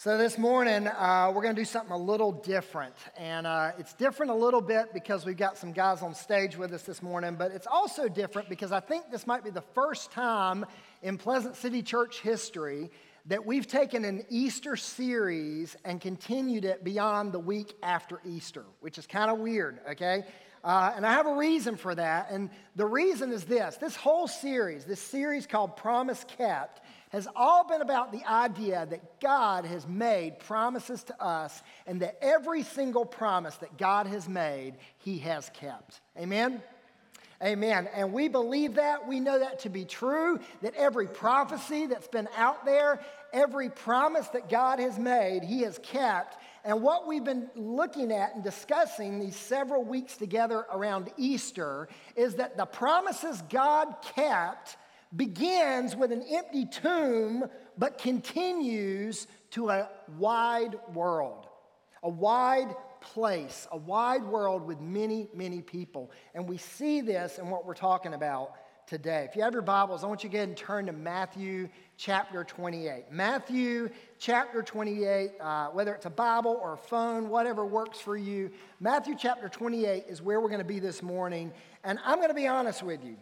So, this morning, uh, we're going to do something a little different. And uh, it's different a little bit because we've got some guys on stage with us this morning, but it's also different because I think this might be the first time in Pleasant City Church history that we've taken an Easter series and continued it beyond the week after Easter, which is kind of weird, okay? Uh, and I have a reason for that. And the reason is this this whole series, this series called Promise Kept, has all been about the idea that God has made promises to us and that every single promise that God has made, He has kept. Amen? Amen. And we believe that. We know that to be true, that every prophecy that's been out there, every promise that God has made, He has kept. And what we've been looking at and discussing these several weeks together around Easter is that the promises God kept begins with an empty tomb, but continues to a wide world, a wide place, a wide world with many, many people. And we see this in what we're talking about today. If you have your Bibles, I want you to go ahead and turn to Matthew chapter 28. Matthew chapter 28, uh, whether it's a Bible or a phone, whatever works for you, Matthew chapter 28 is where we're going to be this morning. And I'm going to be honest with you.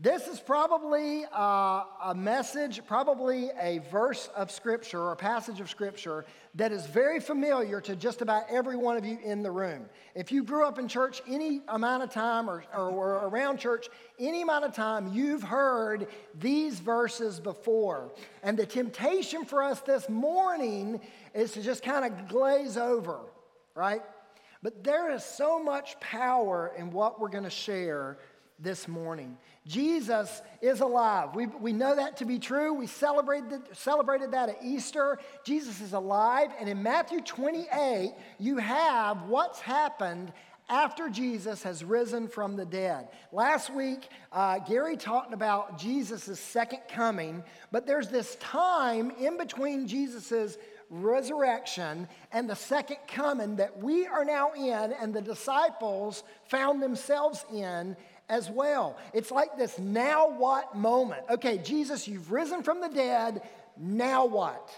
This is probably uh, a message, probably a verse of Scripture or a passage of Scripture that is very familiar to just about every one of you in the room. If you grew up in church any amount of time or, or, or around church any amount of time, you've heard these verses before. And the temptation for us this morning is to just kind of glaze over, right? But there is so much power in what we're going to share this morning. Jesus is alive. We, we know that to be true. We celebrated, celebrated that at Easter. Jesus is alive. And in Matthew 28, you have what's happened after Jesus has risen from the dead. Last week, uh, Gary talked about Jesus' second coming, but there's this time in between Jesus' resurrection and the second coming that we are now in and the disciples found themselves in as well. It's like this now what moment. Okay, Jesus, you've risen from the dead. Now what?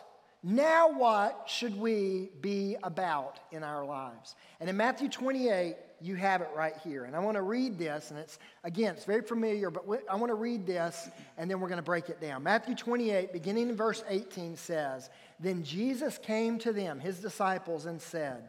Now what should we be about in our lives? And in Matthew 28, you have it right here. And I want to read this, and it's, again, it's very familiar, but I want to read this, and then we're going to break it down. Matthew 28, beginning in verse 18, says, Then Jesus came to them, his disciples, and said,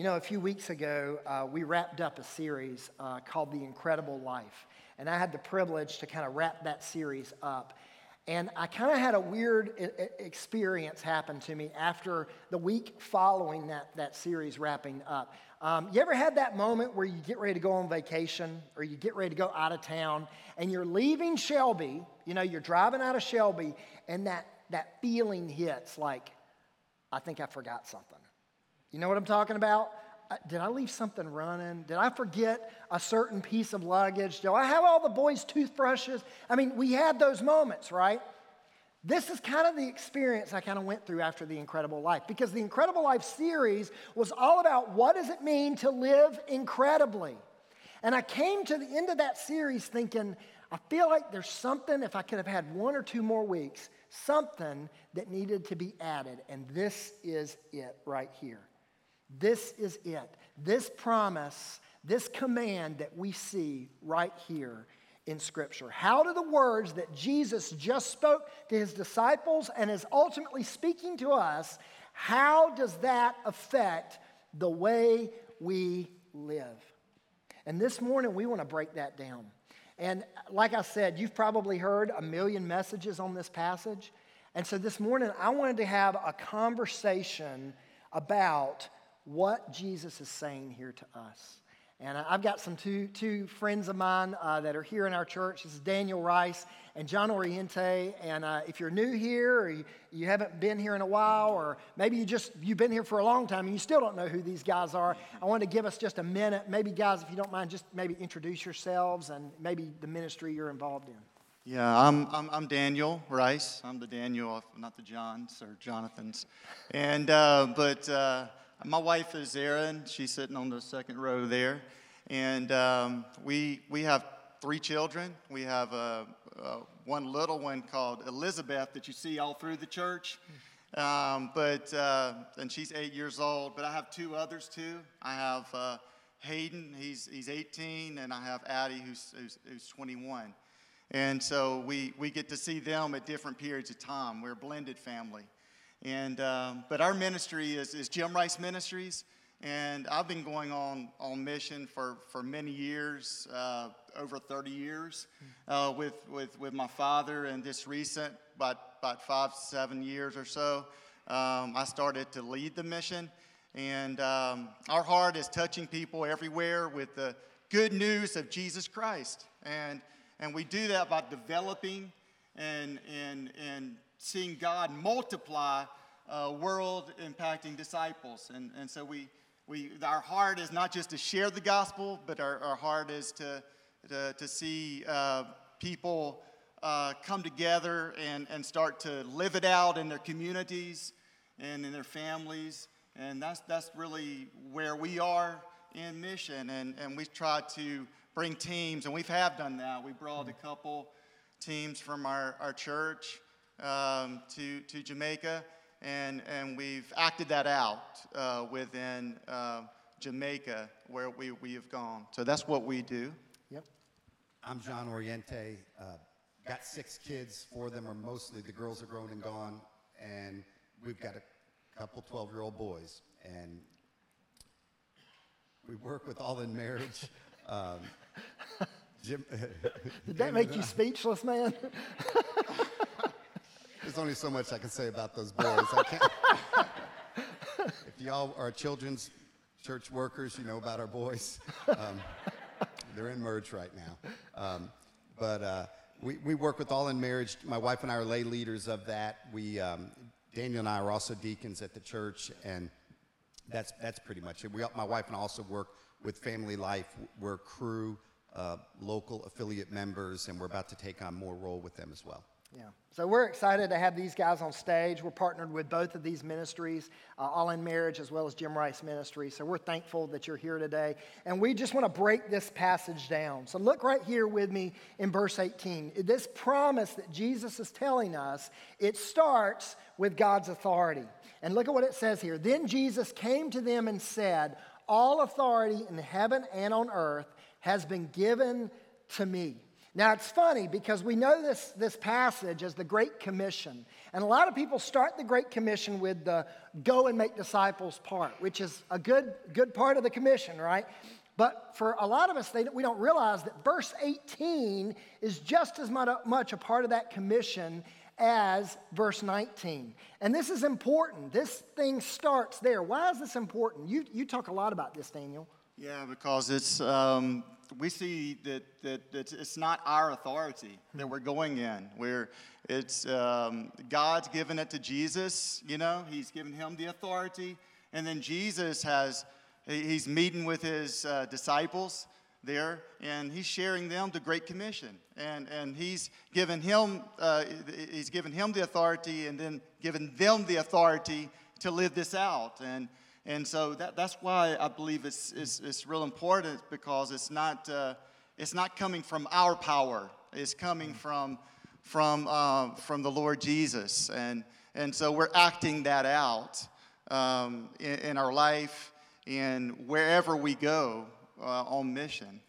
You know, a few weeks ago, uh, we wrapped up a series uh, called The Incredible Life. And I had the privilege to kind of wrap that series up. And I kind of had a weird experience happen to me after the week following that, that series wrapping up. Um, you ever had that moment where you get ready to go on vacation or you get ready to go out of town and you're leaving Shelby, you know, you're driving out of Shelby, and that, that feeling hits like, I think I forgot something. You know what I'm talking about? Uh, did I leave something running? Did I forget a certain piece of luggage? Do I have all the boys' toothbrushes? I mean, we had those moments, right? This is kind of the experience I kind of went through after The Incredible Life because the Incredible Life series was all about what does it mean to live incredibly. And I came to the end of that series thinking, I feel like there's something, if I could have had one or two more weeks, something that needed to be added. And this is it right here. This is it. This promise, this command that we see right here in Scripture. How do the words that Jesus just spoke to his disciples and is ultimately speaking to us, how does that affect the way we live? And this morning, we want to break that down. And like I said, you've probably heard a million messages on this passage. And so this morning, I wanted to have a conversation about what Jesus is saying here to us. And I've got some two, two friends of mine uh, that are here in our church. This is Daniel Rice and John Oriente. And uh, if you're new here or you, you, haven't been here in a while, or maybe you just, you've been here for a long time and you still don't know who these guys are, I want to give us just a minute. Maybe, guys, if you don't mind, just maybe introduce yourselves and maybe the ministry you're involved in. Yeah, I'm, I'm, I'm, Daniel Rice. I'm the Daniel, not the Johns or Jonathans. And, uh, but uh, my wife is Erin. She's sitting on the second row there. And um, we, we have three children. We have a, one little one called Elizabeth that you see all through the church. Um, but, uh, and she's eight years old. But I have two others too. I have uh, Hayden, he's, he's 18, and I have Addie, who's, who's, who's 21. And so we, we get to see them at different periods of time. We're a blended family. And, um, but our ministry is, is Jim Rice Ministries. And I've been going on, on mission for, for many years, uh, over 30 years, uh, with, with, with my father. And this recent, about, about five, seven years or so, um, I started to lead the mission. And um, our heart is touching people everywhere with the good news of Jesus Christ. And and we do that by developing and, and, and seeing God multiply uh, world impacting disciples. And, and so we, we, our heart is not just to share the gospel, but our, our heart is to, to, to see uh, people uh, come together and, and start to live it out in their communities and in their families. And that's, that's really where we are in mission. And, and we try to bring teams, and we have done that. We brought a couple teams from our, our church um, to, to Jamaica, and, and we've acted that out uh, within uh, Jamaica where we, we have gone. So that's what we do. Yep. I'm John Oriente. Uh, got six kids. Four of them are mostly the girls are grown and gone, and we've got a couple 12 year old boys. And we work with All in Marriage. Um, Jim, Did that make you speechless, man? There's only so much I can say about those boys. I can't. if y'all are children's church workers, you know about our boys. Um, they're in merge right now. Um, but uh, we, we work with All in Marriage. My wife and I are lay leaders of that. We, um, Daniel and I are also deacons at the church, and that's, that's pretty much it. We, my wife and I also work with Family Life. We're crew, uh, local affiliate members, and we're about to take on more role with them as well. Yeah. So we're excited to have these guys on stage. We're partnered with both of these ministries, uh, All in Marriage as well as Jim Rice Ministry. So we're thankful that you're here today. And we just want to break this passage down. So look right here with me in verse 18. This promise that Jesus is telling us, it starts with God's authority. And look at what it says here. Then Jesus came to them and said, All authority in heaven and on earth has been given to me. Now, it's funny because we know this, this passage as the Great Commission. And a lot of people start the Great Commission with the go and make disciples part, which is a good, good part of the commission, right? But for a lot of us, they, we don't realize that verse 18 is just as much a part of that commission as verse 19. And this is important. This thing starts there. Why is this important? You, you talk a lot about this, Daniel. Yeah, because it's um, we see that, that, that, it's not our authority that we're going in. Where it's um, God's given it to Jesus. You know, He's given him the authority, and then Jesus has he's meeting with his uh, disciples there, and he's sharing them the Great Commission, and and he's given him uh, he's given him the authority, and then given them the authority to live this out, and and so that, that's why I believe it's, it's, it's real important because it's not, uh, it's not coming from our power, it's coming from, from, uh, from the Lord Jesus. And, and so we're acting that out um, in, in, our life and wherever we go uh, on mission.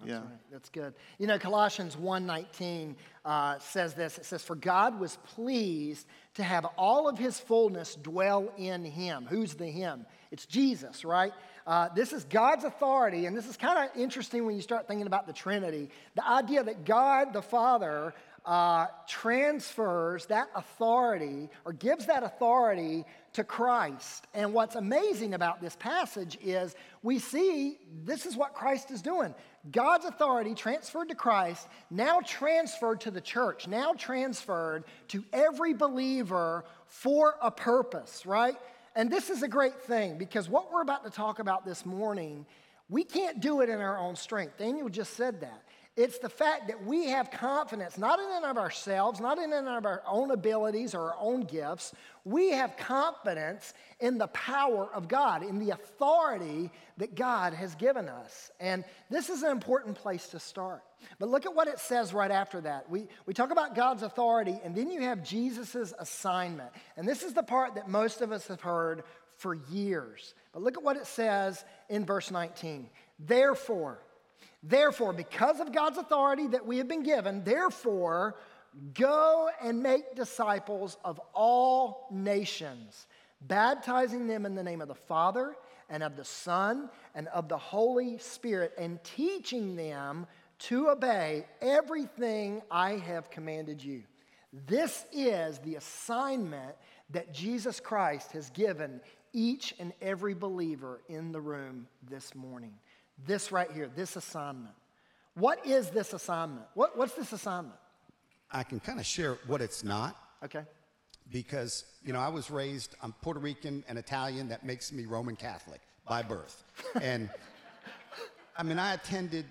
That's yeah. Right. That's good. You know, Colossians 1.19 uh, says this. It says, For God was pleased to have all of his fullness dwell in him. Who's the him? It's Jesus, right? Uh, this is God's authority, and this is kind of interesting when you start thinking about the Trinity. The idea that God the Father uh, transfers that authority or gives that authority to Christ. And what's amazing about this passage is we see this is what Christ is doing. God's authority transferred to Christ, now transferred to the church, now transferred to every believer for a purpose, right? And this is a great thing because what we're about to talk about this morning, we can't do it in our own strength. Daniel just said that. It's the fact that we have confidence, not in and of ourselves, not in and of our own abilities or our own gifts. We have confidence in the power of God, in the authority that God has given us. And this is an important place to start. But look at what it says right after that. We, we talk about God's authority, and then you have Jesus' assignment. And this is the part that most of us have heard for years. But look at what it says in verse 19. Therefore, Therefore, because of God's authority that we have been given, therefore, go and make disciples of all nations, baptizing them in the name of the Father and of the Son and of the Holy Spirit, and teaching them to obey everything I have commanded you. This is the assignment that Jesus Christ has given each and every believer in the room this morning. This right here, this assignment. What is this assignment? What, what's this assignment? I can kind of share what it's not Okay. because, you know, I was raised, I'm Puerto Rican and Italian. That makes me Roman Catholic by birth. And I mean, I attended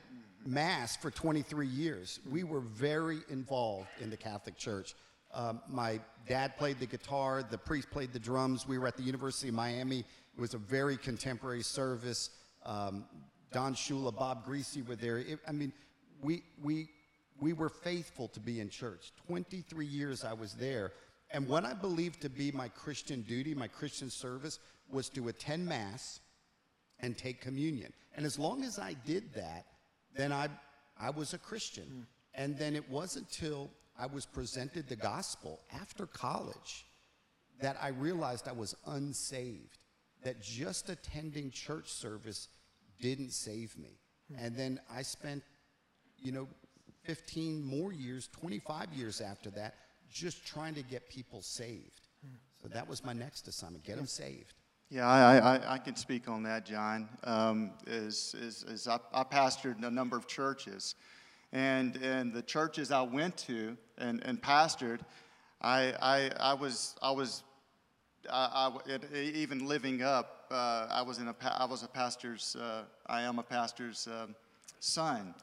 Mass for 23 years. We were very involved in the Catholic Church. Um, my dad played the guitar, the priest played the drums. We were at the University of Miami. It was a very contemporary service. Um, Don Shula, Bob Griese were there. It, I mean, we, we, we were faithful to be in church. 23 years I was there. And what I believed to be my Christian duty, my Christian service, was to attend Mass and take communion. And as long as I did that, then I, I was a Christian. Hmm. And then it wasn't until I was presented the gospel after college that I realized I was unsaved, that just attending church service didn't save me. And then I spent, you know, 15 more years, 25 years after that, just trying to get people saved. So that was my next assignment get them saved. Yeah, I, I, I can speak on that, John. Um, is, is, is I, I pastored a number of churches, and, and the churches I went to and, and pastored, I, I, I was, I was I, I, even living up, uh, I was in a, I was a pastor's, uh, I am a pastor's um, son,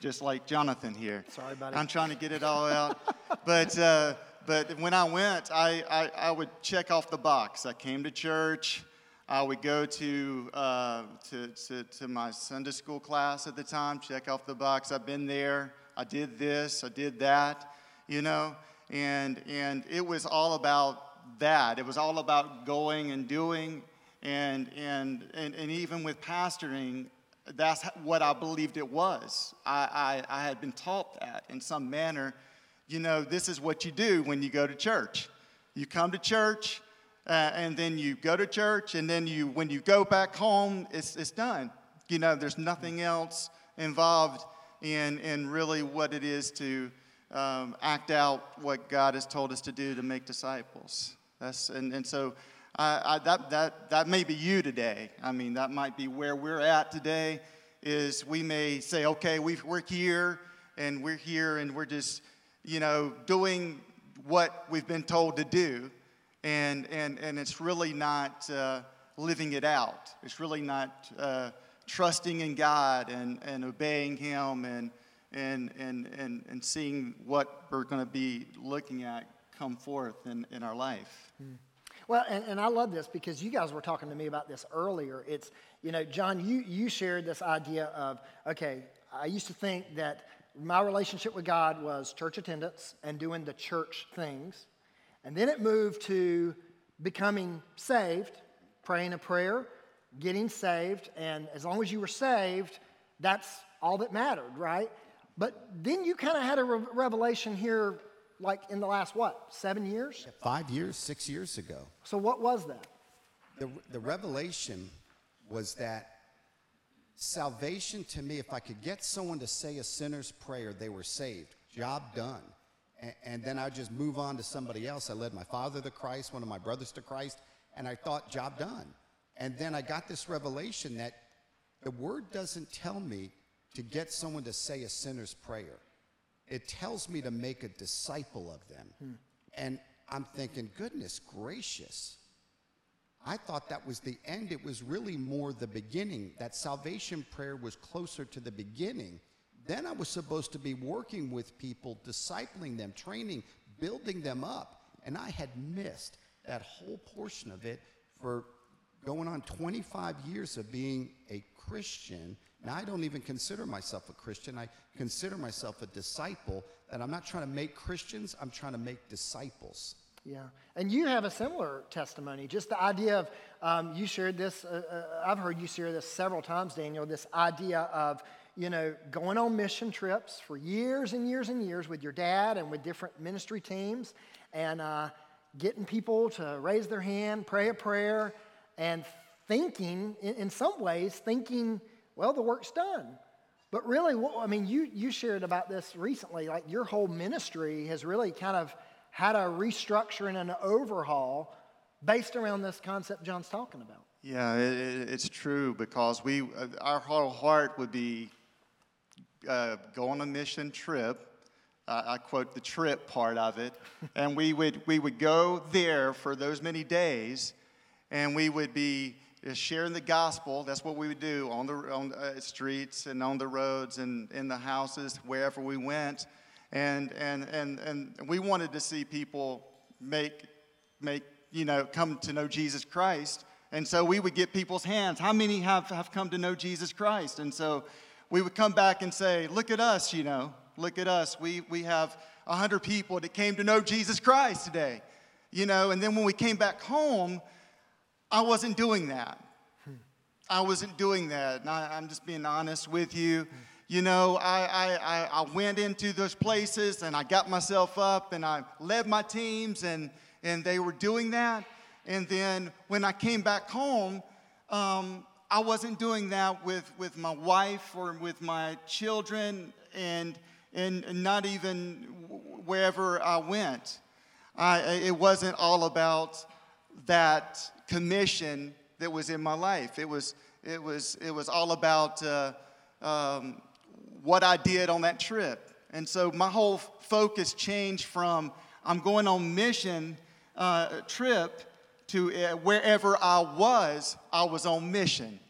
just like Jonathan here. Sorry, buddy. I'm trying to get it all out, but uh, but when I went, I, I, I would check off the box. I came to church. I would go to, uh, to, to, to my Sunday school class at the time, check off the box. I've been there. I did this. I did that. You know, and and it was all about that. It was all about going and doing, and and and, and even with pastoring, that's what I believed it was. I, I, I had been taught that in some manner. You know, this is what you do when you go to church. You come to church, uh, and then you go to church, and then you, when you go back home, it's, it's done. You know, there's nothing else involved in, in really what it is to um, act out what God has told us to do to make disciples. That's, and, and so I, that, that, that may be you today. I mean, that might be where we're at today, is we may say, okay, we we're here, and we're here, and we're just, you know, doing what we've been told to do, and, and, and it's really not uh, living it out. It's really not uh, trusting in God and, and obeying Him and, and, and, and, and seeing what we're going to be looking at come forth in, in our life. Well, and, and I love this because you guys were talking to me about this earlier. It's, you know, John, you, you shared this idea of, okay, I used to think that my relationship with God was church attendance and doing the church things. And then it moved to becoming saved, praying a prayer, getting saved. And as long as you were saved, that's all that mattered, right? But then you kind of had a re- revelation here, like in the last, what, seven years? Five years, six years ago, So what was that? the, the revelation was that salvation to me, if I could get someone to say a sinner's prayer, they were saved. Job done. and, and then I'd just move on to somebody else. I led my father to Christ, one of my brothers to Christ, and I thought, job done. And then I got this revelation that the word doesn't tell me to get someone to say a sinner's prayer. It tells me to make a disciple of them. Hmm. And I'm thinking, goodness gracious. I thought that was the end. It was really more the beginning. That salvation prayer was closer to the beginning. Then I was supposed to be working with people, discipling them, training, building them up. And I had missed that whole portion of it for going on 25 years of being a Christian. Now, I don't even consider myself a Christian. I consider myself a disciple, and I'm not trying to make Christians, I'm trying to make disciples. Yeah. And you have a similar testimony. Just the idea of, um, you shared this, uh, uh, I've heard you share this several times, Daniel, this idea of, you know, going on mission trips for years and years and years with your dad and with different ministry teams and uh, getting people to raise their hand, pray a prayer, and thinking, in, in some ways, thinking, well, the work's done. But really, what, I mean, you, you shared about this recently. Like your whole ministry has really kind of had a restructure and an overhaul based around this concept John's talking about. Yeah, it, it, it's true because we, uh, our whole heart would be uh, go on a mission trip. Uh, I quote the trip part of it, and we would we would go there for those many days, and we would be uh, sharing the gospel. That's what we would do on the on uh, streets and on the roads and in the houses wherever we went, and and and and we wanted to see people make make you know come to know Jesus Christ. And so we would get people's hands. How many have, have come to know Jesus Christ? And so we would come back and say, Look at us, you know, look at us. We, we have 100 people that came to know Jesus Christ today, you know. And then when we came back home, I wasn't doing that. I wasn't doing that. And I, am just being honest with you. You know, I, I, I went into those places and I got myself up and I led my teams and, and they were doing that. And then when I came back home, um, I wasn't doing that with, with my wife or with my children and, and not even wherever I went. I, it wasn't all about that commission that was in my life. It was, it was, it was all about uh, um, what I did on that trip. And so my whole focus changed from I'm going on mission uh, trip to uh, wherever I was, I was on mission.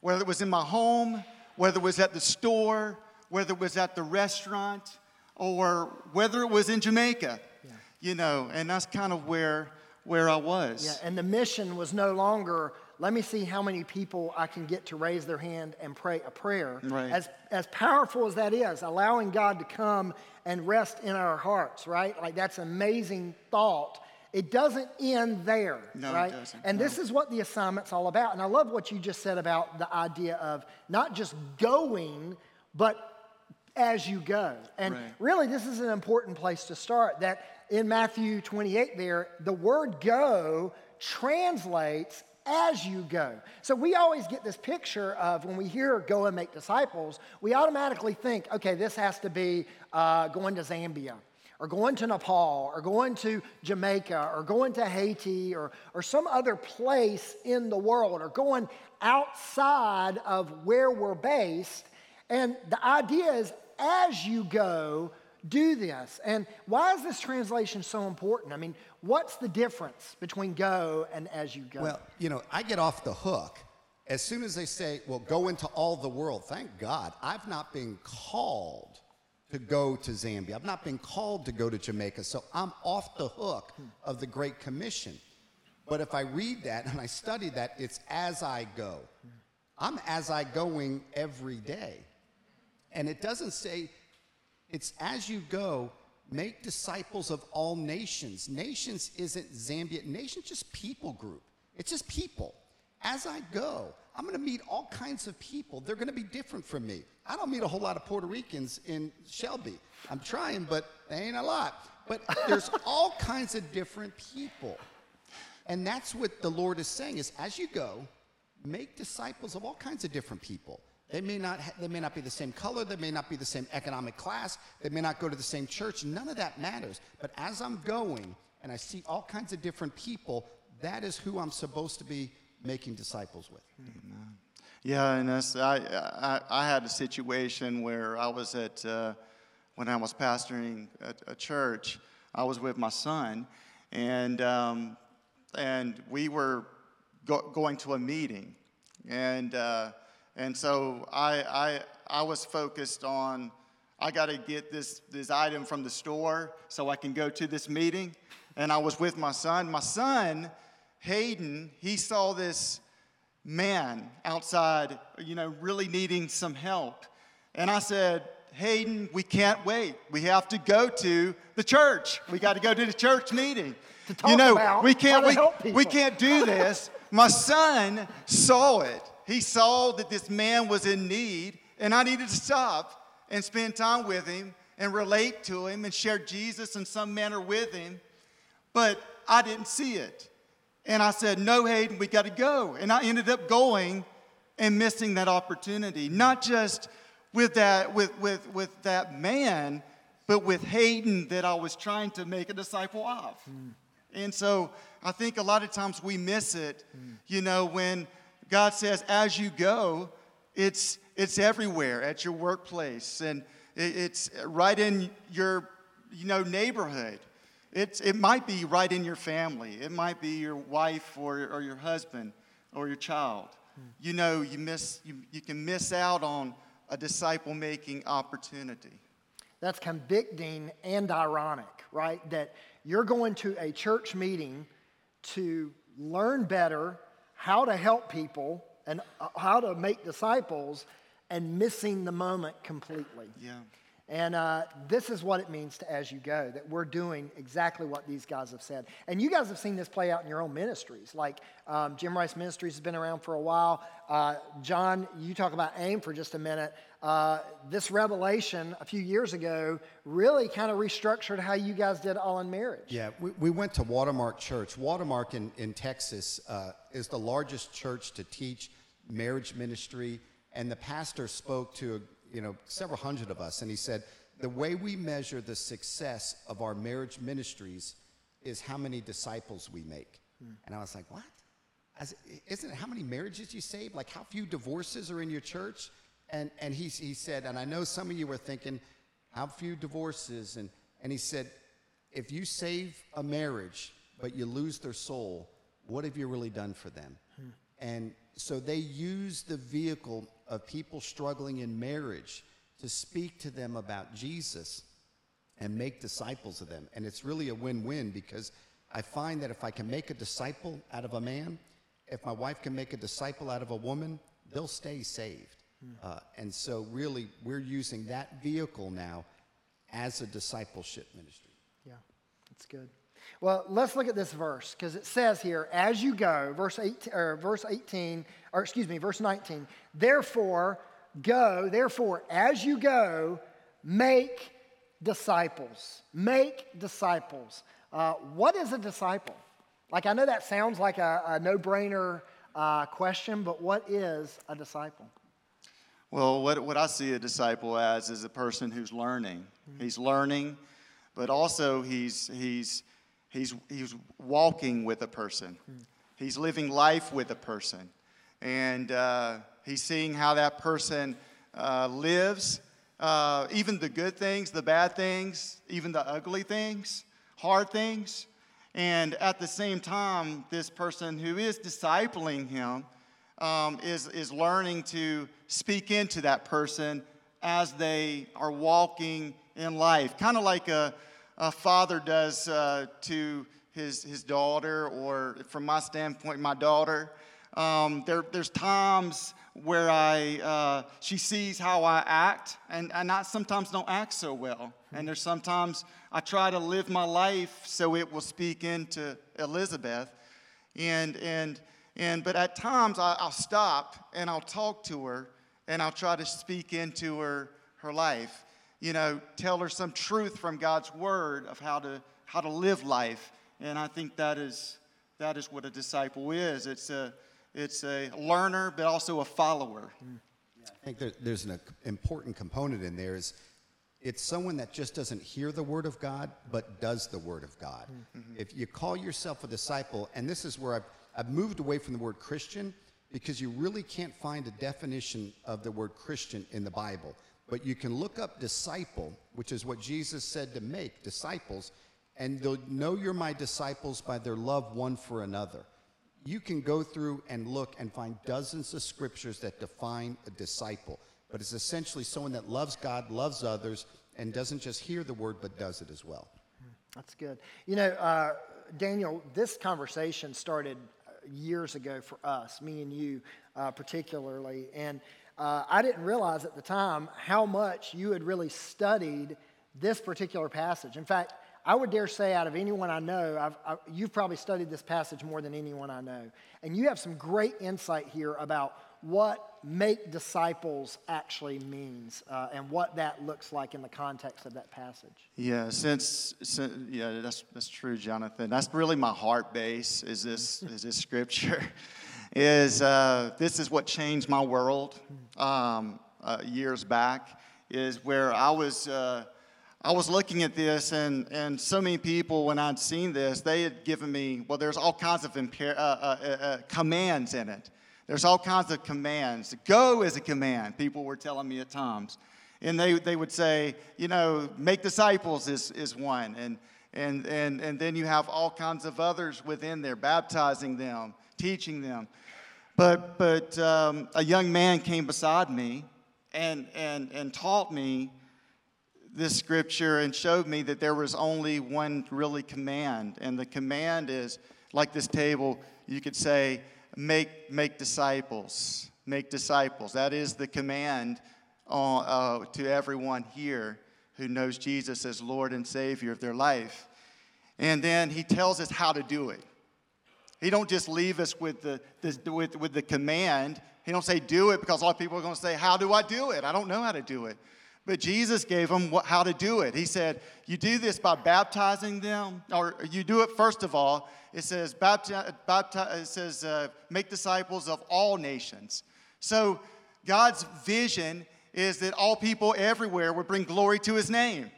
Whether it was in my home, whether it was at the store, whether it was at the restaurant, or whether it was in Jamaica, yeah. you know, and that's kind of where where I was. Yeah, and the mission was no longer let me see how many people I can get to raise their hand and pray a prayer. Right. As as powerful as that is, allowing God to come and rest in our hearts, right? Like that's an amazing thought. It doesn't end there, no, right? It doesn't. And no. this is what the assignment's all about. And I love what you just said about the idea of not just going, but as you go. And right. really, this is an important place to start. That in Matthew 28, there, the word go translates as you go. So we always get this picture of when we hear go and make disciples, we automatically think, okay, this has to be uh, going to Zambia or going to Nepal or going to Jamaica or going to Haiti or, or some other place in the world or going outside of where we're based. And the idea is as you go, do this. And why is this translation so important? I mean, what's the difference between go and as you go? Well, you know, I get off the hook as soon as they say, well, go into all the world. Thank God I've not been called to go to Zambia. I've not been called to go to Jamaica, so I'm off the hook of the Great Commission. But if I read that and I study that, it's as I go. I'm as I going every day. And it doesn't say, it's as you go, make disciples of all nations. Nations isn't Zambia, nations just people group. It's just people. As I go, I'm going to meet all kinds of people. They're going to be different from me. I don't meet a whole lot of Puerto Ricans in Shelby. I'm trying, but they ain't a lot. But there's all kinds of different people. And that's what the Lord is saying is as you go, make disciples of all kinds of different people. They may not. They may not be the same color. They may not be the same economic class. They may not go to the same church. None of that matters. But as I'm going and I see all kinds of different people, that is who I'm supposed to be making disciples with. Yeah, and that's, I, I, I had a situation where I was at, uh, when I was pastoring a, a church, I was with my son, and, um, and we were go, going to a meeting. And, uh, and so I, I, I was focused on, I got to get this, this item from the store so I can go to this meeting. And I was with my son. My son, Hayden, he saw this man outside, you know, really needing some help. And I said, Hayden, we can't wait. We have to go to the church. We got to go to the church meeting. To talk you know, we can't we, we can't do this. My son saw it. He saw that this man was in need, and I needed to stop and spend time with him and relate to him and share Jesus in some manner with him. But I didn't see it. And I said, No, Hayden, we got to go. And I ended up going and missing that opportunity, not just with that, with, with, with that man, but with Hayden that I was trying to make a disciple of. Hmm. And so I think a lot of times we miss it, hmm. you know, when God says, as you go, it's, it's everywhere at your workplace and it's right in your, you know, neighborhood. It's, it might be right in your family. It might be your wife or, or your husband or your child. Hmm. You know, you, miss, you, you can miss out on a disciple making opportunity. That's convicting and ironic, right? That you're going to a church meeting to learn better how to help people and uh, how to make disciples and missing the moment completely. Yeah. And uh, this is what it means to as you go, that we're doing exactly what these guys have said. And you guys have seen this play out in your own ministries. Like um, Jim Rice Ministries has been around for a while. Uh, John, you talk about AIM for just a minute. Uh, this revelation a few years ago really kind of restructured how you guys did All in Marriage. Yeah, we, we went to Watermark Church. Watermark in, in Texas uh, is the largest church to teach marriage ministry. And the pastor spoke to you know several hundred of us, and he said the way we measure the success of our marriage ministries is how many disciples we make. Hmm. And I was like, what? Said, isn't it how many marriages you save? Like how few divorces are in your church? And and he he said, and I know some of you were thinking, how few divorces? And and he said, if you save a marriage but you lose their soul, what have you really done for them? Hmm. And so they use the vehicle of people struggling in marriage to speak to them about Jesus and make disciples of them. And it's really a win win because I find that if I can make a disciple out of a man, if my wife can make a disciple out of a woman, they'll stay saved. Uh, and so, really, we're using that vehicle now as a discipleship ministry. Yeah, that's good. Well, let's look at this verse because it says here, as you go, verse 18, or verse 18, or excuse me, verse 19, therefore go, therefore, as you go, make disciples. Make disciples. Uh, what is a disciple? Like, I know that sounds like a, a no brainer uh, question, but what is a disciple? Well, what, what I see a disciple as is a person who's learning. He's learning, but also he's, he's, he's, he's walking with a person. He's living life with a person. And uh, he's seeing how that person uh, lives, uh, even the good things, the bad things, even the ugly things, hard things. And at the same time, this person who is discipling him um, is, is learning to speak into that person as they are walking in life, kind of like a, a father does uh, to his, his daughter, or from my standpoint, my daughter. Um, there, there's times where I, uh, she sees how I act, and, and I sometimes don't act so well. And there's sometimes I try to live my life so it will speak into Elizabeth. And, and, and, but at times I, I'll stop and I'll talk to her and I'll try to speak into her, her life. You know, tell her some truth from God's word of how to, how to live life. And I think that is, that is what a disciple is. It's a, it's a learner, but also a follower. I think there, there's an important component in there is it's someone that just doesn't hear the word of God, but does the word of God. Mm-hmm. If you call yourself a disciple, and this is where I've, I've moved away from the word Christian because you really can't find a definition of the word Christian in the Bible. But you can look up disciple, which is what Jesus said to make disciples, and they'll know you're my disciples by their love one for another you can go through and look and find dozens of scriptures that define a disciple. But it's essentially someone that loves God, loves others, and doesn't just hear the word, but does it as well. That's good. You know, uh, Daniel, this conversation started years ago for us, me and you uh, particularly. And uh, I didn't realize at the time how much you had really studied this particular passage. In fact, I would dare say, out of anyone I know, I've, I, you've probably studied this passage more than anyone I know. And you have some great insight here about what make disciples actually means uh, and what that looks like in the context of that passage. Yeah, since, since yeah, that's that's true, Jonathan. That's really my heart base. Is this is this scripture? Is uh, this is what changed my world um, uh, years back? Is where I was. Uh, I was looking at this, and, and so many people, when I'd seen this, they had given me, well, there's all kinds of uh, uh, uh, commands in it. There's all kinds of commands. Go is a command, people were telling me at times. And they, they would say, you know, make disciples is, is one. And, and, and, and then you have all kinds of others within there, baptizing them, teaching them. But, but um, a young man came beside me and, and, and taught me this scripture and showed me that there was only one really command. And the command is like this table, you could say, make, make disciples. Make disciples. That is the command uh, uh, to everyone here who knows Jesus as Lord and Savior of their life. And then he tells us how to do it. He don't just leave us with the, with, with the command. He don't say do it because a lot of people are going to say, how do I do it? I don't know how to do it. But Jesus gave them what, how to do it. He said, You do this by baptizing them, or you do it first of all. It says, baptize, baptize, it says uh, Make disciples of all nations. So God's vision is that all people everywhere would bring glory to his name.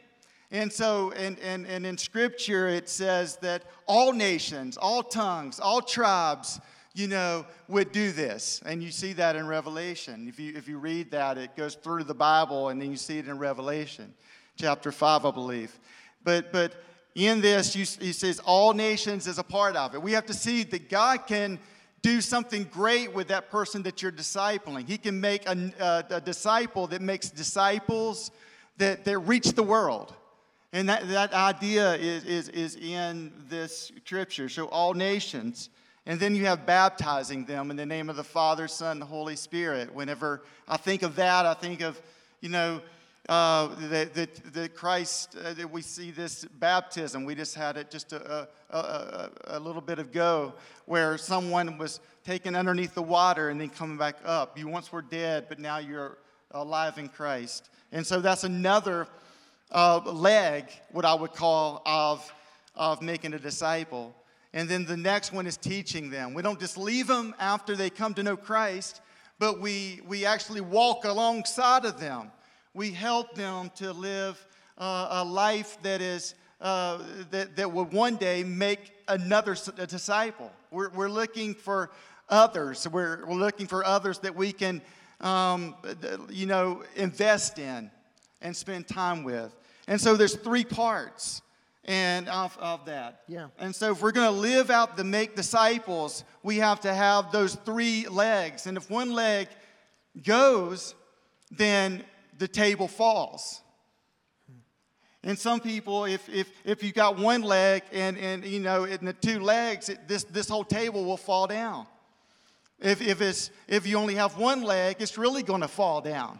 And so, and, and, and in scripture, it says that all nations, all tongues, all tribes, you know, would do this. And you see that in Revelation. If you, if you read that, it goes through the Bible and then you see it in Revelation, chapter 5, I believe. But, but in this, you, he says all nations is a part of it. We have to see that God can do something great with that person that you're discipling. He can make a, a, a disciple that makes disciples that, that reach the world. And that, that idea is, is, is in this scripture. So, all nations. And then you have baptizing them in the name of the Father, Son, and Holy Spirit. Whenever I think of that, I think of, you know, uh, that, Christ, uh, that we see this baptism. We just had it just a, a, a, a, little bit ago where someone was taken underneath the water and then coming back up. You once were dead, but now you're alive in Christ. And so that's another uh, leg, what I would call, of, of making a disciple. And then the next one is teaching them. We don't just leave them after they come to know Christ, but we, we actually walk alongside of them. We help them to live uh, a life that is uh, that, that will one day make another disciple. We're, we're looking for others. We're, we're looking for others that we can, um, you know, invest in and spend time with. And so there's three parts and of, of that. Yeah. And so if we're going to live out the make disciples, we have to have those three legs. And if one leg goes, then the table falls. And some people, if, if, if you got one leg and, and you know, in the two legs, it, this, this whole table will fall down. If, if, it's, if you only have one leg, it's really going to fall down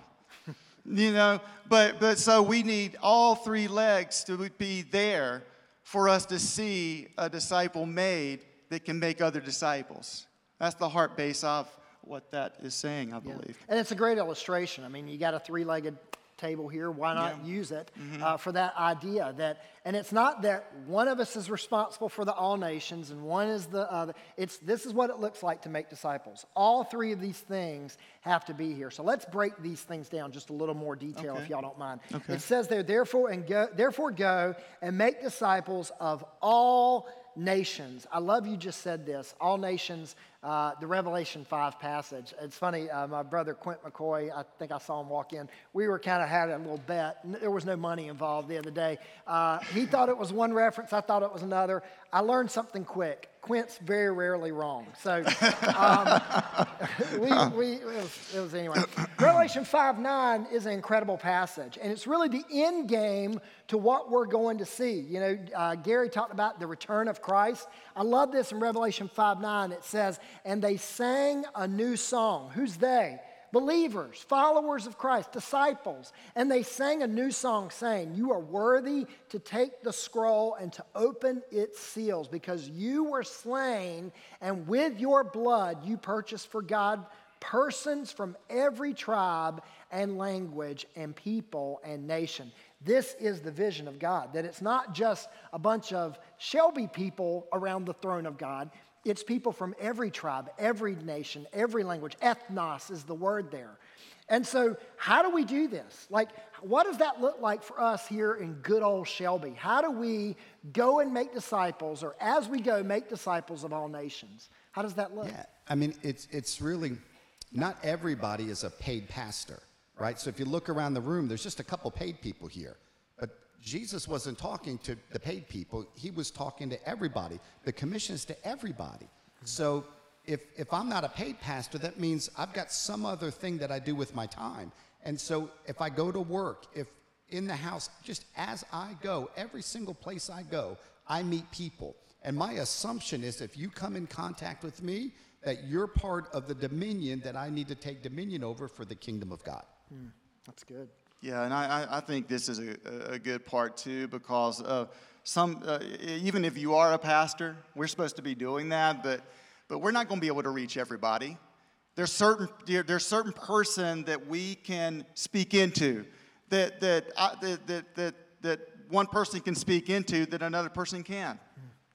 you know but but so we need all three legs to be there for us to see a disciple made that can make other disciples. That's the heart base of what that is saying i believe. Yeah. and it's a great illustration. I mean you got a three-legged table here. Why not Yeah. use it uh, for that idea that, and it's not that one of us is responsible for the all nations and one is the other. It's this is what it looks like to make disciples. All three of these things have to be here. So let's break these things down just a little more detail, if y'all don't mind. Okay. It says there, therefore and go, therefore go and make disciples of all nations. I love you just said this. All nations. Uh, the Revelation 5 passage. It's funny, uh, my brother Quint McCoy, I think I saw him walk in. We were kind of had a little bet. There was no money involved the other day. Uh, he thought it was one reference, I thought it was another. I learned something quick. Quint's very rarely wrong. So um, we, we, it, was, it was anyway. Revelation 5 9 is an incredible passage, and it's really the end game to what we're going to see. You know, uh, Gary talked about the return of Christ. I love this in Revelation 5 9. It says, And they sang a new song. Who's they? Believers, followers of Christ, disciples. And they sang a new song saying, You are worthy to take the scroll and to open its seals because you were slain, and with your blood you purchased for God persons from every tribe and language and people and nation. This is the vision of God, that it's not just a bunch of Shelby people around the throne of God. It's people from every tribe, every nation, every language. Ethnos is the word there. And so, how do we do this? Like, what does that look like for us here in good old Shelby? How do we go and make disciples, or as we go, make disciples of all nations? How does that look? Yeah, I mean, it's, it's really, not everybody is a paid pastor, right? So if you look around the room, there's just a couple paid people here. Jesus wasn't talking to the paid people, he was talking to everybody. The commission is to everybody. So if, if I'm not a paid pastor, that means I've got some other thing that I do with my time. And so if I go to work, if in the house, just as I go, every single place I go, I meet people. And my assumption is if you come in contact with me, that you're part of the dominion that I need to take dominion over for the kingdom of God. Hmm, that's good. Yeah, and I, I think this is a, a good part too because uh, some, uh, even if you are a pastor, we're supposed to be doing that, but, but we're not going to be able to reach everybody. There's certain, there- there's certain person that we can speak into, that, that, I, that, that, that, that one person can speak into that another person can,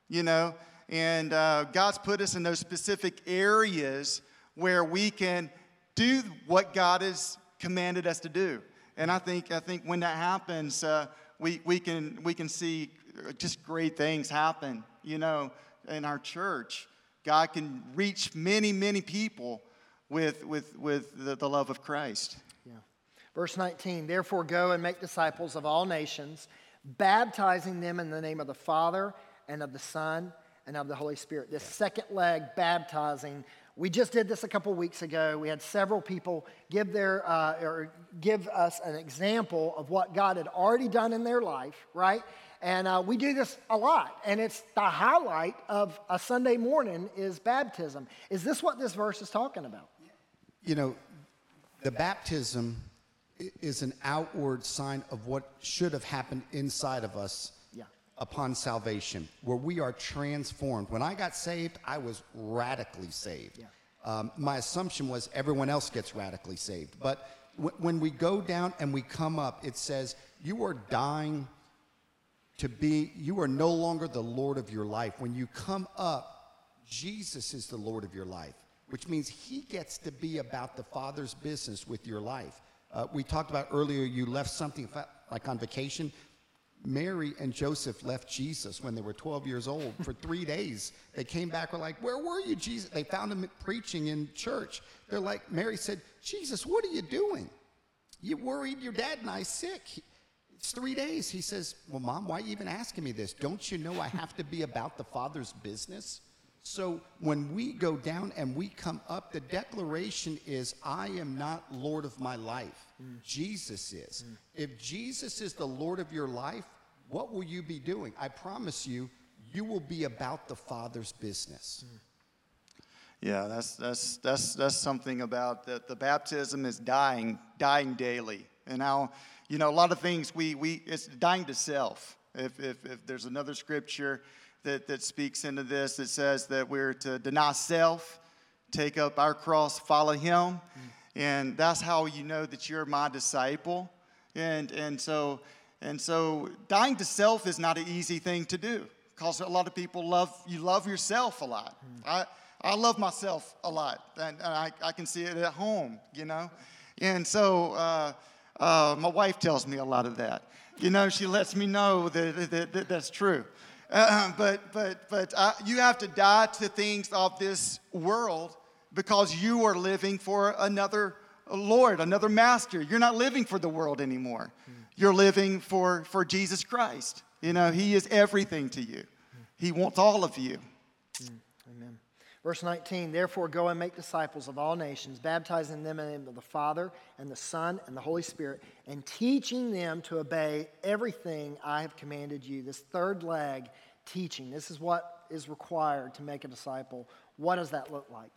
you know? And uh, God's put us in those specific areas where we can do what God has commanded us to do. And I think, I think when that happens, uh, we, we, can, we can see just great things happen, you know, in our church. God can reach many, many people with, with, with the, the love of Christ. Yeah. Verse 19, therefore go and make disciples of all nations, baptizing them in the name of the Father and of the Son and of the Holy Spirit. This second leg, baptizing, we just did this a couple weeks ago. We had several people give their uh, or give us an example of what God had already done in their life, right? And uh, we do this a lot, and it's the highlight of a Sunday morning is baptism. Is this what this verse is talking about? You know, the baptism is an outward sign of what should have happened inside of us. Upon salvation, where we are transformed. When I got saved, I was radically saved. Yeah. Um, my assumption was everyone else gets radically saved. But w- when we go down and we come up, it says, You are dying to be, you are no longer the Lord of your life. When you come up, Jesus is the Lord of your life, which means he gets to be about the Father's business with your life. Uh, we talked about earlier, you left something like on vacation. Mary and Joseph left Jesus when they were 12 years old for three days. They came back, were like, Where were you, Jesus? They found him preaching in church. They're like, Mary said, Jesus, what are you doing? You worried your dad and I sick. It's three days. He says, Well, mom, why are you even asking me this? Don't you know I have to be about the Father's business? So when we go down and we come up, the declaration is, I am not Lord of my life. Jesus is. Hmm. If Jesus is the Lord of your life, what will you be doing? I promise you, you will be about the Father's business. Hmm. Yeah, that's, that's, that's, that's something about that the baptism is dying, dying daily. And now, you know, a lot of things we, we it's dying to self. If, if, if there's another scripture that, that speaks into this that says that we're to deny self, take up our cross, follow him. Hmm. And that's how you know that you're my disciple And, and, so, and so dying to self is not an easy thing to do because a lot of people love, you love yourself a lot. I, I love myself a lot, and, and I, I can see it at home, you know? And so uh, uh, my wife tells me a lot of that. You know, she lets me know that, that, that that's true. Uh, but but, but uh, you have to die to things of this world because you are living for another Lord, another master. You're not living for the world anymore. Hmm. You're living for, for Jesus Christ. You know, He is everything to you, hmm. He wants all of you. Hmm. Amen. Verse 19, therefore go and make disciples of all nations, baptizing them in the name of the Father and the Son and the Holy Spirit, and teaching them to obey everything I have commanded you. This third leg, teaching, this is what is required to make a disciple. What does that look like?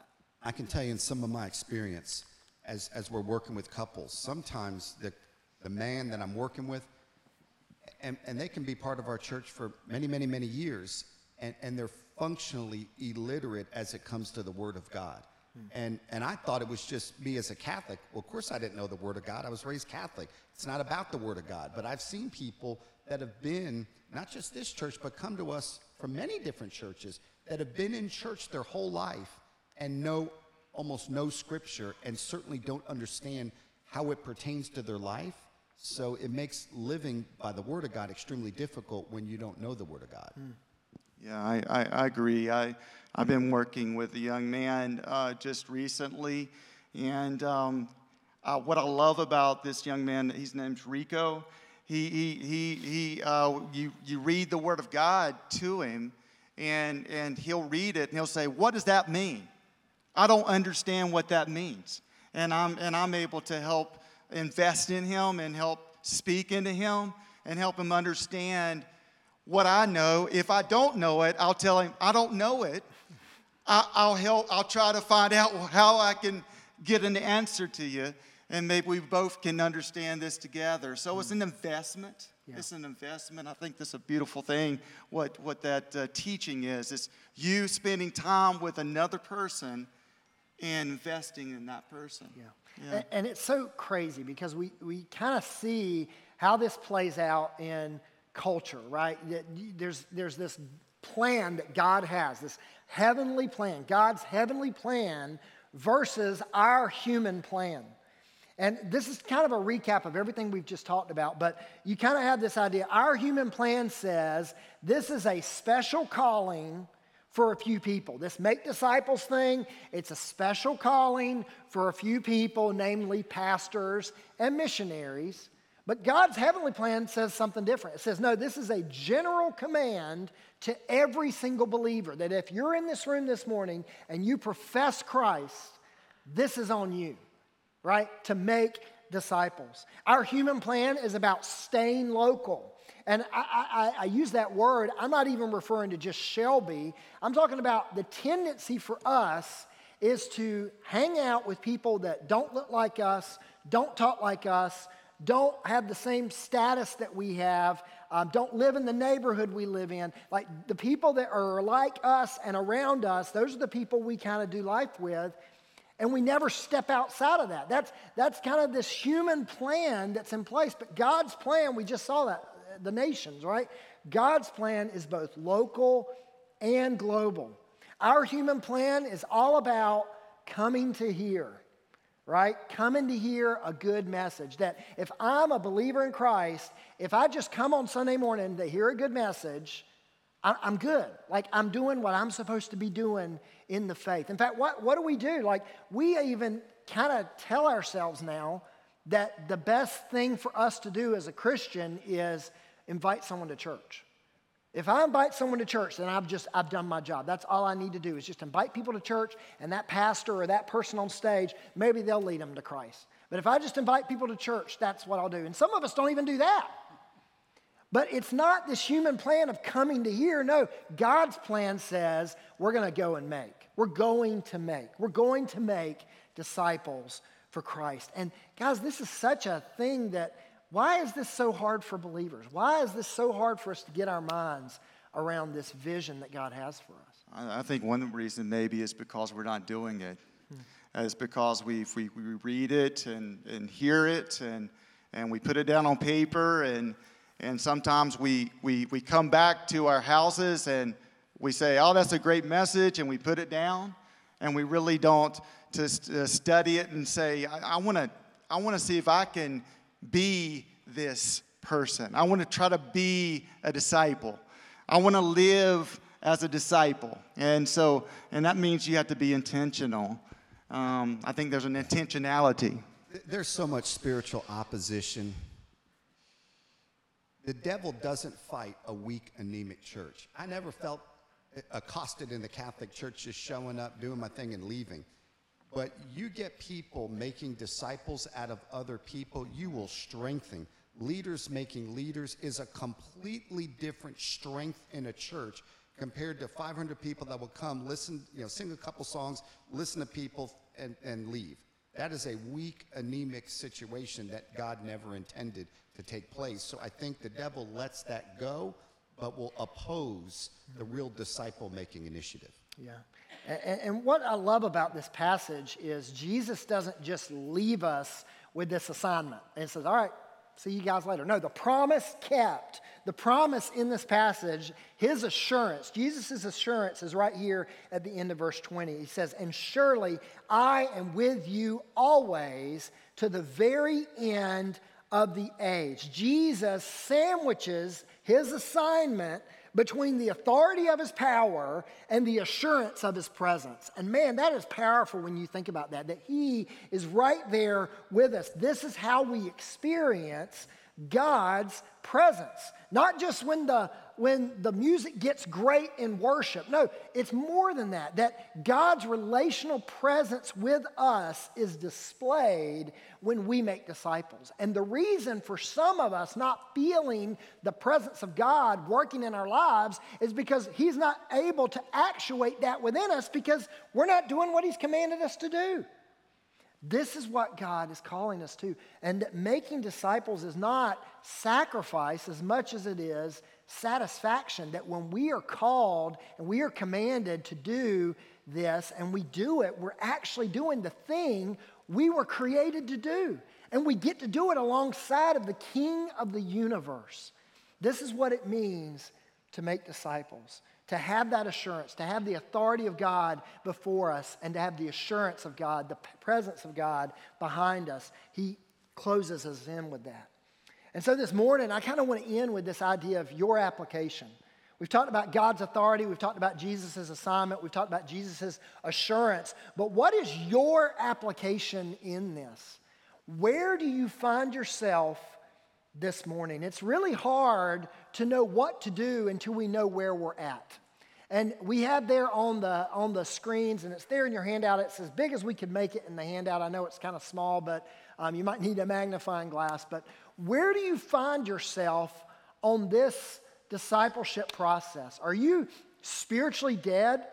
I can tell you in some of my experience as, as we're working with couples, sometimes the, the man that I'm working with, and, and they can be part of our church for many, many, many years, and, and they're functionally illiterate as it comes to the Word of God. Hmm. And, and I thought it was just me as a Catholic. Well, of course, I didn't know the Word of God. I was raised Catholic. It's not about the Word of God. But I've seen people that have been, not just this church, but come to us from many different churches that have been in church their whole life and know almost no scripture and certainly don't understand how it pertains to their life. So it makes living by the Word of God extremely difficult when you don't know the Word of God. Yeah, I, I, I agree. I, I've been working with a young man uh, just recently, and um, uh, what I love about this young man, his name's Rico. He, he, he, he uh, you, you read the Word of God to him, and, and he'll read it, and he'll say, What does that mean? I don't understand what that means. And I'm, and I'm able to help invest in him and help speak into him and help him understand what I know. If I don't know it, I'll tell him, I don't know it. I, will help, I'll try to find out how I can get an answer to you, and maybe we both can understand this together. So it's an investment. Yeah. It's an investment. I think this is a beautiful thing, what, what that uh, teaching is. It's you spending time with another person and investing in that person. Yeah. yeah. And, and it's so crazy because we, we kind of see how this plays out in culture, right? There's, there's this plan that God has, this heavenly plan, God's heavenly plan versus our human plan. And this is kind of a recap of everything we've just talked about, but you kind of have this idea. Our human plan says this is a special calling for a few people. This make disciples thing, it's a special calling for a few people, namely pastors and missionaries. But God's heavenly plan says something different. It says, no, this is a general command to every single believer that if you're in this room this morning and you profess Christ, this is on you, right? To make disciples. Our human plan is about staying local. And I, I, I, use that word, I'm not even referring to just Shelby. I'm talking about the tendency for us is to hang out with people that don't look like us, don't talk like us, don't have the same status that we have, um, don't live in the neighborhood we live in. Like the people that are like us and around us, those are the people we kind of do life with. And we never step outside of that. That's, that's kind of this human plan that's in place. But God's plan, we just saw that uh, the nations, right? God's plan is both local and global. Our human plan is all about coming to hear, right? Coming to hear a good message. That if I'm a believer in Christ, if I just come on Sunday morning to hear a good message, I'm good. Like I'm doing what I'm supposed to be doing in the faith. In fact, what, what do we do? Like we even kind of tell ourselves now that the best thing for us to do as a Christian is invite someone to church. If I invite someone to church, then I've just I've done my job. That's all I need to do is just invite people to church, and that pastor or that person on stage, maybe they'll lead them to Christ. But if I just invite people to church, that's what I'll do. And some of us don't even do that. But it's not this human plan of coming to hear. No, God's plan says we're going to go and make. We're going to make. We're going to make disciples for Christ. And guys, this is such a thing that why is this so hard for believers? Why is this so hard for us to get our minds around this vision that God has for us? I think one reason maybe is because we're not doing it. Hmm. It's because we, we, we read it and, and hear it and, and we put it down on paper, and, and sometimes we, we, we come back to our houses and we say, oh, that's a great message, and we put it down, and we really don't to, to study it and say, I, I want to I wanna see if I can be this person. I want to try to be a disciple. I want to live as a disciple. And so, and that means you have to be intentional. Um, I think there's an intentionality. There's so much spiritual opposition. The devil doesn't fight a weak, anemic church. I never felt accosted in the Catholic Church just showing up, doing my thing, and leaving. But you get people making disciples out of other people, you will strengthen. Leaders making leaders is a completely different strength in a church compared to 500 people that will come, listen, you know, sing a couple songs, listen to people, and, and leave. That is a weak, anemic situation that God never intended to take place. So I think the devil lets that go, but will oppose the real disciple making initiative. Yeah. And, and, what I love about this passage is Jesus doesn't just leave us with this assignment and says, All right, see you guys later. No, the promise kept. The promise in this passage, his assurance, Jesus' assurance is right here at the end of verse 20. He says, And surely I am with you always to the very end of the age. Jesus sandwiches his assignment between the authority of his power and the assurance of his presence. And man, that is powerful when you think about that, that he is right there with us. This is how we experience God's presence. Not just when the when the music gets great in worship. No, it's more than that. That God's relational presence with us is displayed when we make disciples. And the reason for some of us not feeling the presence of God working in our lives is because he's not able to actuate that within us because we're not doing what he's commanded us to do. This is what God is calling us to. And making disciples is not sacrifice as much as it is satisfaction. That when we are called and we are commanded to do this and we do it, we're actually doing the thing we were created to do. And we get to do it alongside of the King of the universe. This is what it means to make disciples to have that assurance, to have the authority of God before us, and to have the assurance of God, the presence of God behind us. He closes us in with that. And so this morning, I kind of want to end with this idea of your application. We've talked about God's authority, we've talked about Jesus' assignment, we've talked about Jesus' assurance, but what is your application in this? Where do you find yourself this morning? It's really hard to know what to do until we know where we're at. And we have there on the, on the screens, and it's there in your handout. It's as big as we could make it in the handout. I know it's kind of small, but um, you might need a magnifying glass. But where do you find yourself on this discipleship process? Are you spiritually dead?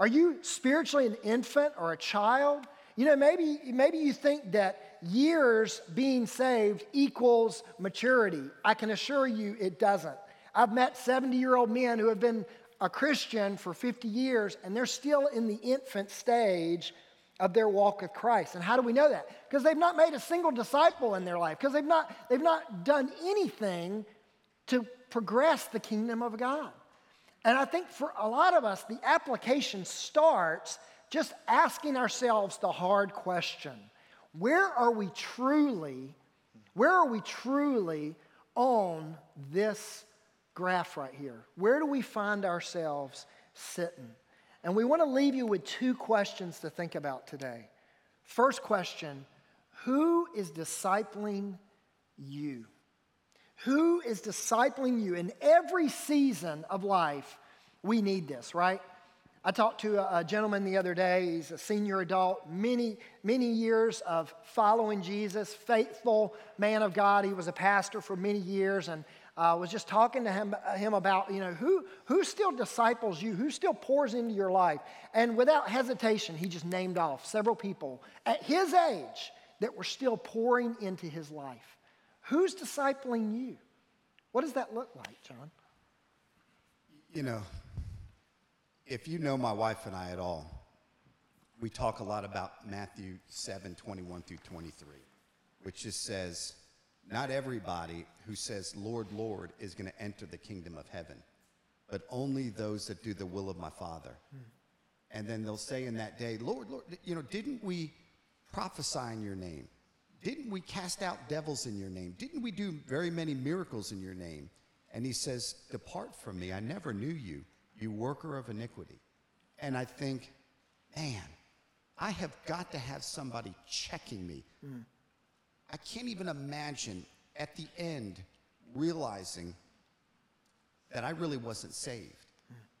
Are you spiritually an infant or a child? You know, maybe, maybe you think that years being saved equals maturity. I can assure you it doesn't. I've met 70 year old men who have been a Christian for 50 years and they're still in the infant stage of their walk with Christ. And how do we know that? Because they've not made a single disciple in their life, because they've not, they've not done anything to progress the kingdom of God. And I think for a lot of us, the application starts just asking ourselves the hard question where are we truly, where are we truly on this graph right here. Where do we find ourselves sitting? And we want to leave you with two questions to think about today. First question Who is discipling you? Who is discipling you? In every season of life, we need this, right? I talked to a, gentleman the other day. He's a senior adult, many, many years of following Jesus, faithful man of God. He was a pastor for many years, and uh, was just talking to him, uh, him about, you know, who, who still disciples you? Who still pours into your life? And without hesitation, he just named off several people at his age that were still pouring into his life. Who's discipling you? What does that look like, John? You know, if you know my wife and I at all, we talk a lot about Matthew 7 21 through 23, which just says, not everybody who says, Lord, Lord, is going to enter the kingdom of heaven, but only those that do the will of my Father. Hmm. And then they'll say in that day, Lord, Lord, you know, didn't we prophesy in your name? Didn't we cast out devils in your name? Didn't we do very many miracles in your name? And he says, Depart from me. I never knew you, you worker of iniquity. And I think, man, I have got to have somebody checking me. Hmm. I can't even imagine at the end realizing that I really wasn't saved.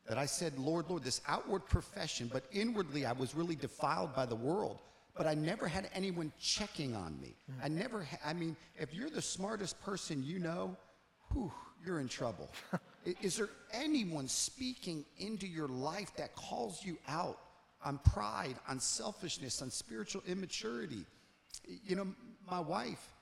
That I said, Lord, Lord, this outward profession, but inwardly I was really defiled by the world. But I never had anyone checking on me. I never, ha- I mean, if you're the smartest person you know, whew, you're in trouble. Is there anyone speaking into your life that calls you out on pride, on selfishness, on spiritual immaturity? You know, my wife,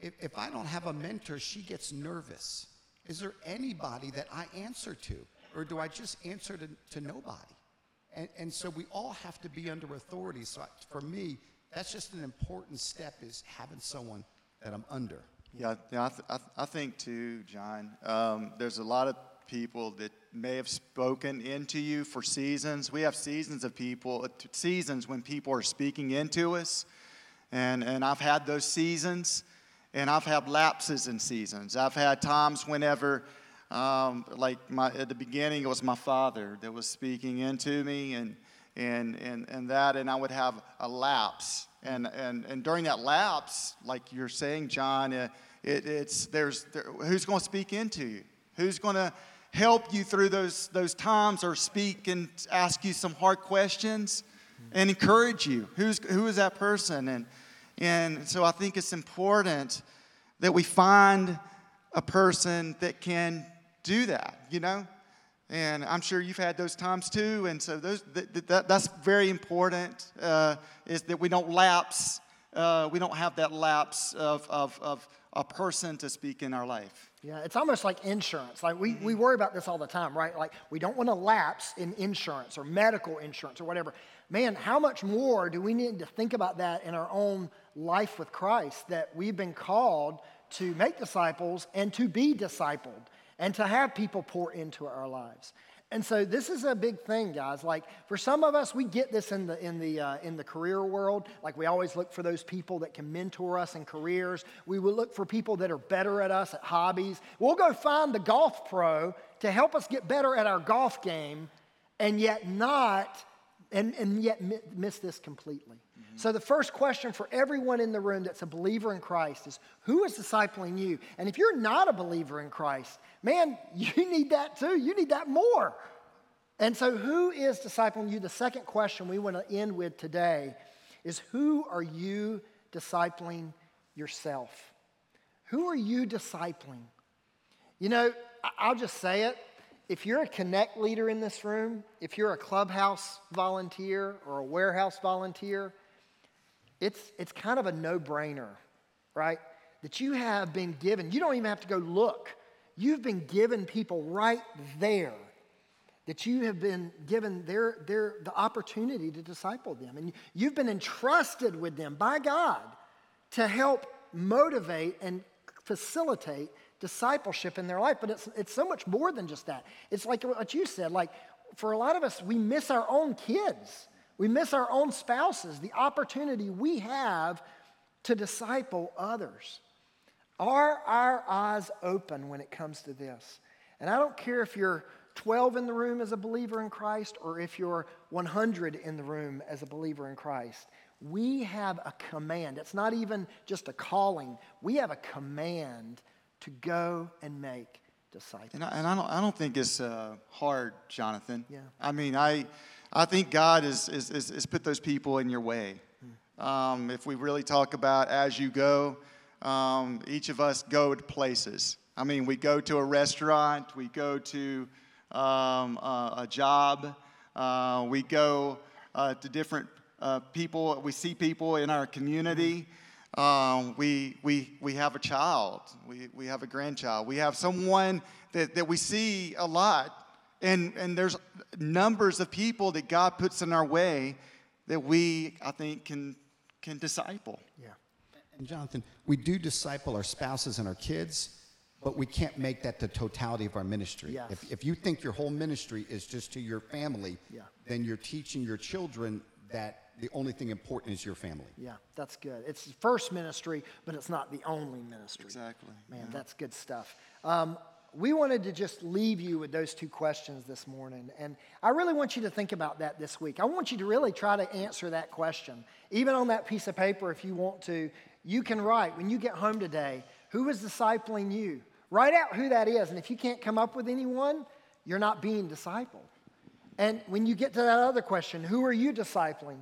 if, if I don't have a mentor, she gets nervous. Is there anybody that I answer to? Or do I just answer to, to nobody? And, and so we all have to be under authority. So I, for me, that's just an important step is having someone that I'm under. Yeah, yeah I, th- I, th- I think too, John. Um, there's a lot of people that may have spoken into you for seasons. We have seasons of people, seasons when people are speaking into us, and and I've had those seasons, and I've had lapses in seasons. I've had times whenever. Um, like my, at the beginning, it was my father that was speaking into me, and, and, and, and that, and I would have a lapse. And, and, and during that lapse, like you're saying, John, uh, it, it's, there's, there, who's going to speak into you? Who's going to help you through those, those times or speak and ask you some hard questions and encourage you? Who's, who is that person? And, and so I think it's important that we find a person that can do that, you know? And I'm sure you've had those times too. And so those, th- th- that, that's very important uh, is that we don't lapse, uh, we don't have that lapse of, of, of a person to speak in our life. Yeah, it's almost like insurance. Like we, we worry about this all the time, right? Like we don't want to lapse in insurance or medical insurance or whatever. Man, how much more do we need to think about that in our own life with Christ that we've been called to make disciples and to be discipled and to have people pour into our lives. And so this is a big thing, guys. Like for some of us, we get this in the in the uh, in the career world. Like we always look for those people that can mentor us in careers. We will look for people that are better at us at hobbies. We'll go find the golf pro to help us get better at our golf game, and yet not and, and yet mi- miss this completely. Mm-hmm. So, the first question for everyone in the room that's a believer in Christ is who is discipling you? And if you're not a believer in Christ, man, you need that too. You need that more. And so, who is discipling you? The second question we want to end with today is who are you discipling yourself? Who are you discipling? You know, I'll just say it. If you're a connect leader in this room, if you're a clubhouse volunteer or a warehouse volunteer, it's, it's kind of a no brainer, right? That you have been given, you don't even have to go look. You've been given people right there that you have been given their, their, the opportunity to disciple them. And you've been entrusted with them by God to help motivate and facilitate discipleship in their life. But it's, it's so much more than just that. It's like what you said, like for a lot of us, we miss our own kids. We miss our own spouses, the opportunity we have to disciple others. Are our eyes open when it comes to this? And I don't care if you're 12 in the room as a believer in Christ or if you're 100 in the room as a believer in Christ. We have a command. It's not even just a calling, we have a command to go and make disciples. And I, and I, don't, I don't think it's uh, hard, Jonathan. Yeah. I mean, I, I think God has is, is, is put those people in your way. Um, if we really talk about as you go, um, each of us go to places. I mean, we go to a restaurant, we go to um, a, a job, uh, we go uh, to different uh, people, we see people in our community. Um, we, we, we have a child, we, we have a grandchild, we have someone that, that we see a lot. And, and there's numbers of people that God puts in our way that we, I think, can, can disciple. Yeah. And Jonathan, we do disciple our spouses and our kids, but we can't make that the totality of our ministry. Yes. If, if you think your whole ministry is just to your family, Yeah. then you're teaching your children that the only thing important is your family. Yeah, that's good. It's the first ministry, but it's not the only ministry. Exactly. Man, that's good stuff. Um, we wanted to just leave you with those two questions this morning. And I really want you to think about that this week. I want you to really try to answer that question. Even on that piece of paper, if you want to, you can write when you get home today who is discipling you? Write out who that is. And if you can't come up with anyone, you're not being discipled. And when you get to that other question, who are you discipling?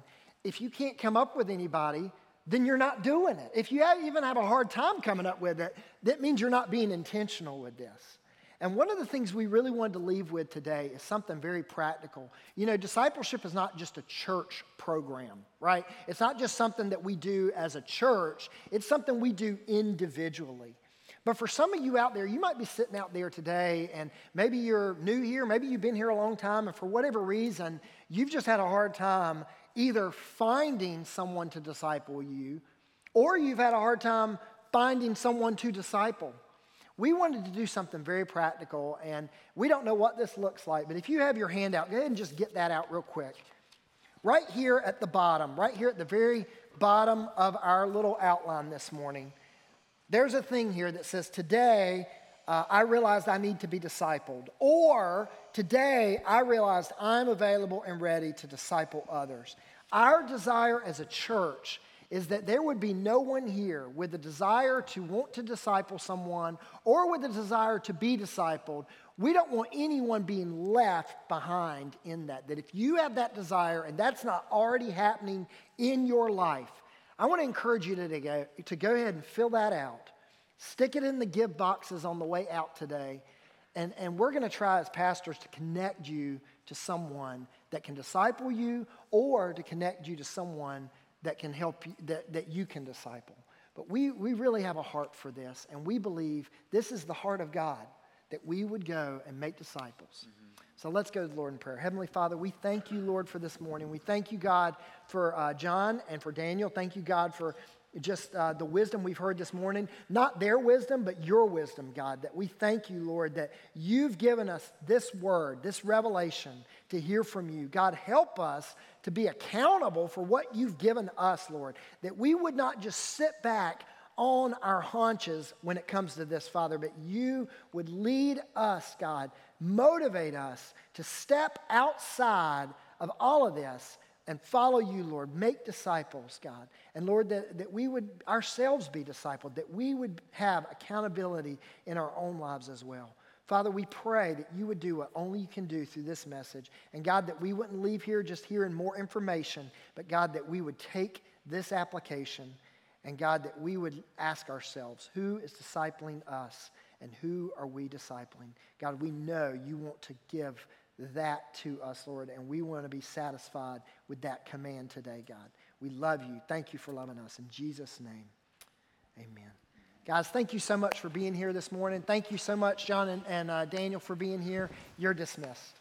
If you can't come up with anybody, then you're not doing it. If you have, even have a hard time coming up with it, that means you're not being intentional with this. And one of the things we really wanted to leave with today is something very practical. You know, discipleship is not just a church program, right? It's not just something that we do as a church, it's something we do individually. But for some of you out there, you might be sitting out there today and maybe you're new here, maybe you've been here a long time, and for whatever reason, you've just had a hard time either finding someone to disciple you or you've had a hard time finding someone to disciple. We wanted to do something very practical, and we don't know what this looks like, but if you have your hand out, go ahead and just get that out real quick. Right here at the bottom, right here at the very bottom of our little outline this morning, there's a thing here that says, Today uh, I realized I need to be discipled. Or today I realized I'm available and ready to disciple others. Our desire as a church is that there would be no one here with a desire to want to disciple someone or with a desire to be discipled. We don't want anyone being left behind in that. That if you have that desire and that's not already happening in your life, I want to encourage you to to go ahead and fill that out. Stick it in the give boxes on the way out today. And, and we're going to try as pastors to connect you to someone that can disciple you or to connect you to someone that can help you, that, that you can disciple. But we, we really have a heart for this, and we believe this is the heart of God that we would go and make disciples. So let's go to the Lord in prayer. Heavenly Father, we thank you, Lord, for this morning. We thank you, God, for uh, John and for Daniel. Thank you, God, for just uh, the wisdom we've heard this morning. Not their wisdom, but your wisdom, God. That we thank you, Lord, that you've given us this word, this revelation to hear from you. God, help us to be accountable for what you've given us, Lord. That we would not just sit back on our haunches when it comes to this, Father, but you would lead us, God, motivate us to step outside of all of this and follow you, Lord. Make disciples, God. And Lord, that, that we would ourselves be discipled, that we would have accountability in our own lives as well. Father, we pray that you would do what only you can do through this message. And God, that we wouldn't leave here just hearing more information, but God, that we would take this application and God, that we would ask ourselves, who is discipling us and who are we discipling? God, we know you want to give that to us, Lord, and we want to be satisfied with that command today, God. We love you. Thank you for loving us. In Jesus' name, amen. Guys, thank you so much for being here this morning. Thank you so much, John and, and uh, Daniel, for being here. You're dismissed.